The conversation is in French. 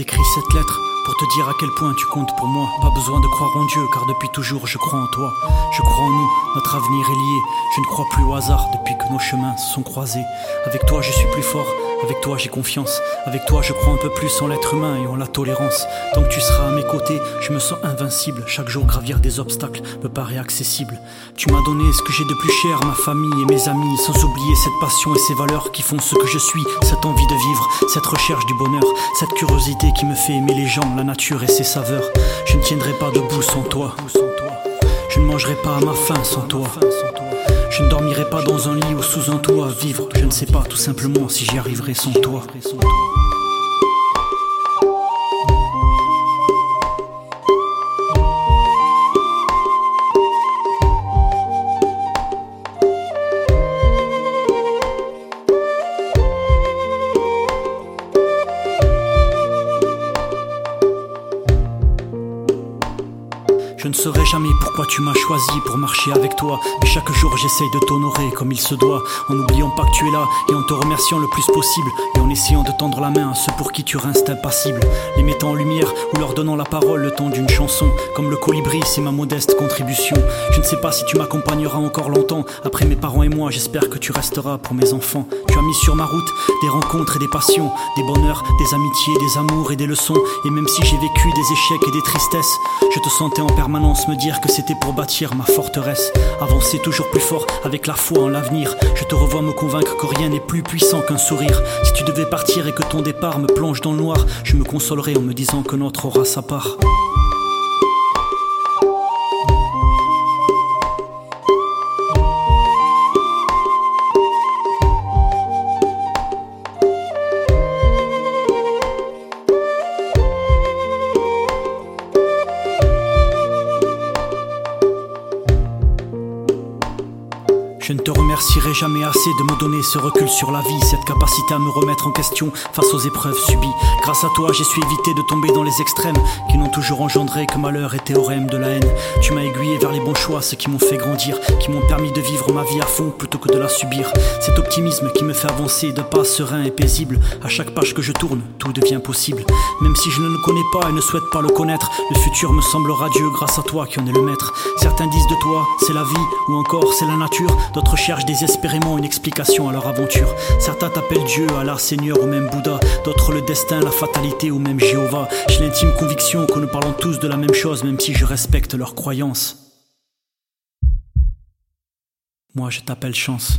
t'écris cette lettre pour te dire à quel point tu comptes pour moi. Pas besoin de croire en Dieu, car depuis toujours je crois en toi. Je crois en nous, notre avenir est lié. Je ne crois plus au hasard depuis que nos chemins se sont croisés. Avec toi je suis plus fort, avec toi j'ai confiance. Avec toi je crois un peu plus en l'être humain et en la tolérance. Tant que tu seras à mes côtés, je me sens invincible. Chaque jour gravir des obstacles me paraît accessible. Tu m'as donné ce que j'ai de plus cher, ma famille et mes amis, sans oublier cette passion et ces valeurs qui font ce que je suis, cette envie de vivre, cette recherche du bonheur, cette curiosité qui me fait aimer les gens, la nature et ses saveurs. Je ne tiendrai pas debout sans toi. Je ne mangerai pas à ma faim sans toi. Je ne dormirai pas dans un lit ou sous un toit. Vivre, je ne sais pas tout simplement si j'y arriverai sans toi. Je ne saurais jamais pourquoi tu m'as choisi pour marcher avec toi. Mais chaque jour j'essaye de t'honorer comme il se doit. En n'oubliant pas que tu es là et en te remerciant le plus possible. Et en essayant de tendre la main à ceux pour qui tu restes impassible. Les mettant en lumière ou leur donnant la parole le temps d'une chanson. Comme le colibri, c'est ma modeste contribution. Je ne sais pas si tu m'accompagneras encore longtemps. Après mes parents et moi, j'espère que tu resteras pour mes enfants. Tu as mis sur ma route des rencontres et des passions. Des bonheurs, des amitiés, des amours et des leçons. Et même si j'ai vécu des échecs et des tristesses, je te sentais en permanence me dire que c'était pour bâtir ma forteresse. Avancer toujours plus fort avec la foi en l'avenir. Je te revois me convaincre que rien n'est plus puissant qu'un sourire. Si tu devais partir et que ton départ me plonge dans le noir, je me consolerais en me disant que notre aura sa part. Je ne te remercierai jamais assez de me donner ce recul sur la vie, cette capacité à me remettre en question face aux épreuves subies. Grâce à toi, j'ai su éviter de tomber dans les extrêmes qui n'ont toujours engendré que malheur et théorème de la haine. Tu m'as ceux qui m'ont fait grandir, qui m'ont permis de vivre ma vie à fond plutôt que de la subir. Cet optimisme qui me fait avancer de pas serein et paisible. À chaque page que je tourne, tout devient possible. Même si je ne le connais pas et ne souhaite pas le connaître, le futur me semble radieux grâce à toi qui en es le maître. Certains disent de toi, c'est la vie, ou encore c'est la nature. D'autres cherchent désespérément une explication à leur aventure. Certains t'appellent Dieu, Allah, Seigneur ou même Bouddha. D'autres le destin, la fatalité ou même Jéhovah. J'ai l'intime conviction que nous parlons tous de la même chose, même si je respecte leurs croyances. Moi, je t'appelle chance.